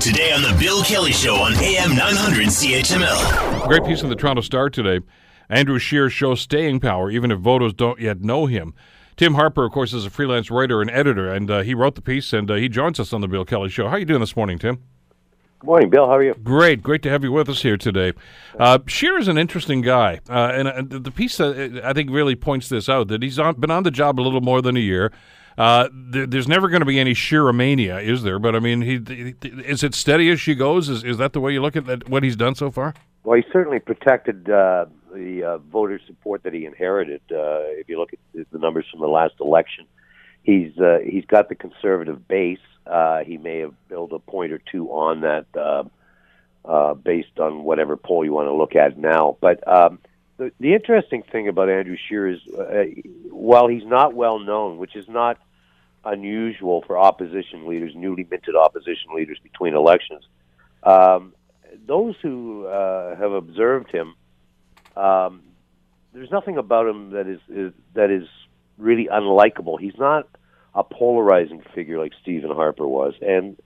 Today on The Bill Kelly Show on AM 900 CHML. Great piece in the Toronto Star today. Andrew Scheer shows staying power even if voters don't yet know him. Tim Harper, of course, is a freelance writer and editor, and uh, he wrote the piece, and uh, he joins us on the Bill Kelly Show. How are you doing this morning, Tim? Good morning, Bill. How are you? Great, great to have you with us here today. Uh, Scheer is an interesting guy, uh, and uh, the piece uh, I think really points this out that he's on, been on the job a little more than a year. Uh, there's never going to be any Scheeromania, is there? But I mean, he, he, is it steady as she goes? Is is that the way you look at that, what he's done so far? Well, he certainly protected uh, the uh, voter support that he inherited. Uh, if you look at the numbers from the last election, he's uh, he's got the conservative base. Uh, he may have built a point or two on that, uh, uh, based on whatever poll you want to look at now. But um, the, the interesting thing about Andrew Scheer is, uh, while he's not well known, which is not unusual for opposition leaders, newly minted opposition leaders between elections. Um, those who uh, have observed him, um, there's nothing about him that is, is that is really unlikable. He's not a polarizing figure like Stephen Harper was, and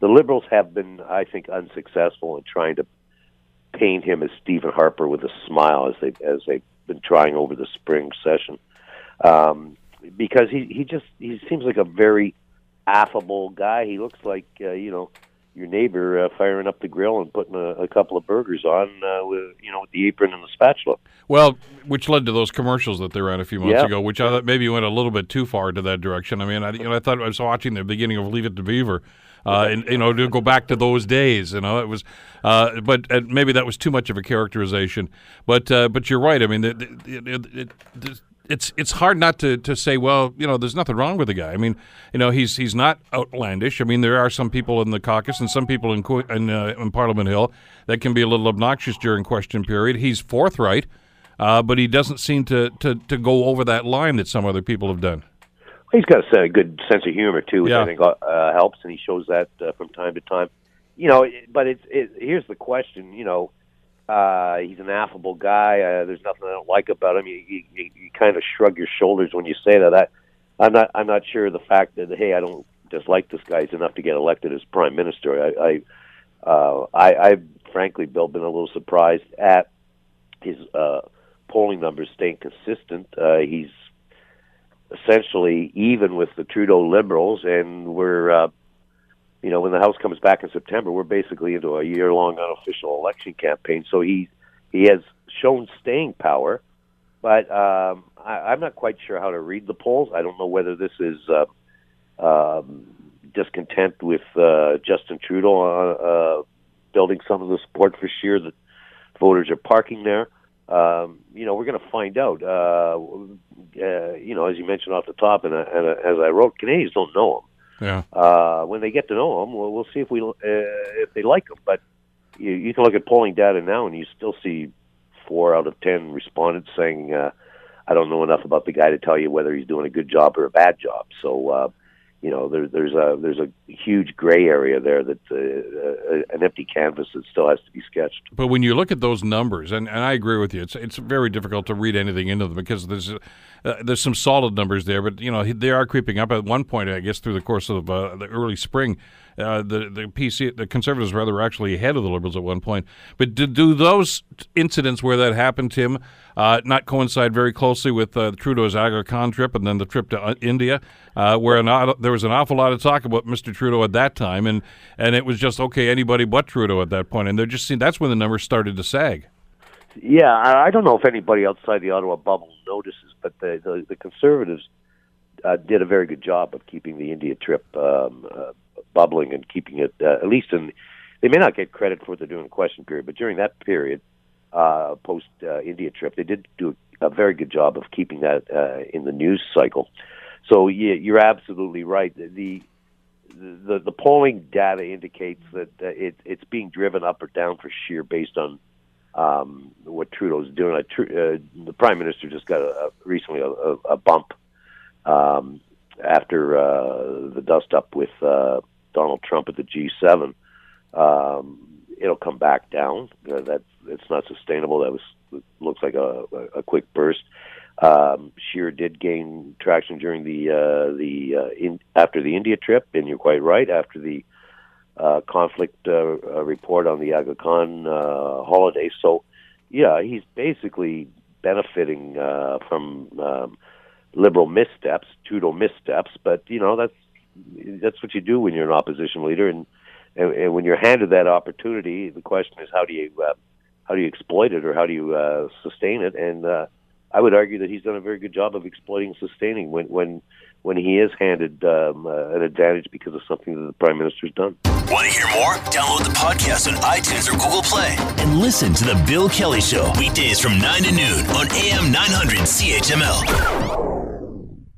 the Liberals have been, I think, unsuccessful in trying to paint him as Stephen Harper with a smile as they as they've been trying over the spring session. Um, because he he just he seems like a very affable guy. He looks like uh, you know your neighbor uh, firing up the grill and putting a, a couple of burgers on uh, with you know with the apron and the spatula. Well, which led to those commercials that they ran a few months Yeah. ago, which I thought maybe went a little bit too far to that direction. I mean, I, you know, I thought I was watching the beginning of Leave It to Beaver. Uh, and you know to go back to those days, you know it was, uh, but uh, maybe that was too much of a characterization. But uh, but you're right. I mean, it, it, it, it, it's it's hard not to, to say, well, you know, there's nothing wrong with the guy. I mean, you know, he's he's not outlandish. I mean, there are some people in the caucus and some people in in, uh, in Parliament Hill that can be a little obnoxious during question period. He's forthright, uh, but he doesn't seem to, to, to go over that line that some other people have done. He's got a good sense of humor too, which Yeah. I think uh, helps, and he shows that uh, from time to time. You know, but it's it, here's the question. You know, uh, he's an affable guy. Uh, there's nothing I don't like about him. You, you, you, kind of shrug your shoulders when you say that. I, I'm not I'm not sure the fact that hey I don't dislike this guy is enough to get elected as prime minister. I I uh, I, I frankly Bill been a little surprised at his uh, polling numbers staying consistent. Uh, he's essentially even with the Trudeau Liberals, and we're, uh, you know, when the House comes back in September, we're basically into a year-long unofficial election campaign. So he he has shown staying power, but um, I, I'm not quite sure how to read the polls. I don't know whether this is uh, um, discontent with uh, Justin Trudeau uh, uh, building some of the support for Scheer that voters are parking there. Um, you know, we're going to find out. Uh, uh, you know, as you mentioned off the top, and, uh, and uh, as I wrote, Canadians don't know him. Yeah. Uh, when they get to know him, we'll, we'll see if we uh, if they like him. But you, you can look at polling data now, and you still see four out of ten respondents saying, uh, "I don't know enough about the guy to tell you whether he's doing a good job or a bad job." So. Uh, you know, there, there's a there's a huge gray area there that uh, uh, an empty canvas that still has to be sketched. But when you look at those numbers, and, and I agree with you, it's it's very difficult to read anything into them because there's uh, there's some solid numbers there, but you know they are creeping up. At one point, I guess through the course of uh, the early spring, uh, the the PC the Conservatives rather were actually ahead of the Liberals at one point. But do, do those incidents where that happened, Tim, uh, not coincide very closely with Trudeau's Aga Khan trip and then the trip to India, where an, there was an awful lot of talk about Mr. Trudeau at that time, and and it was just okay anybody but Trudeau at that point, and they're just seeing that's when the numbers started to sag. Yeah, I don't know if anybody outside the Ottawa bubble notices, but the the, the Conservatives uh, did a very good job of keeping the India trip um, uh, bubbling and keeping it uh, at least in. They may not get credit for what they're doing in question period, but during that period, uh, post uh, India trip, they did do a very good job of keeping that uh, in the news cycle. So yeah, you're absolutely right. The the, the polling data indicates that uh, it, it's being driven up or down for Scheer based on um, what Trudeau's doing. Uh, Tru- uh, the prime minister just got a, a recently a, a, a bump um, after uh, the dust up with uh, Donald Trump at the G7. Um, it'll come back down. Uh, that's it's not sustainable. That was looks like a, a quick burst. Um, Scheer did gain traction during the uh, the uh, in, after the India trip, and you're quite right. After the uh, conflict uh, uh, report on the Aga Khan uh, holiday. So, yeah, he's basically benefiting uh, from um, liberal missteps, Trudeau missteps. But you know that's that's what you do when you're an opposition leader, and and, and when you're handed that opportunity, the question is how do you uh, how do you exploit it or how do you uh, sustain it? And uh, I would argue that he's done a very good job of exploiting sustaining when when when he is handed um, uh, an advantage because of something that the prime minister's done. Want to hear more? Download the podcast on iTunes or Google Play and listen to the Bill Kelly Show weekdays from 9 to noon on AM 900 CHML.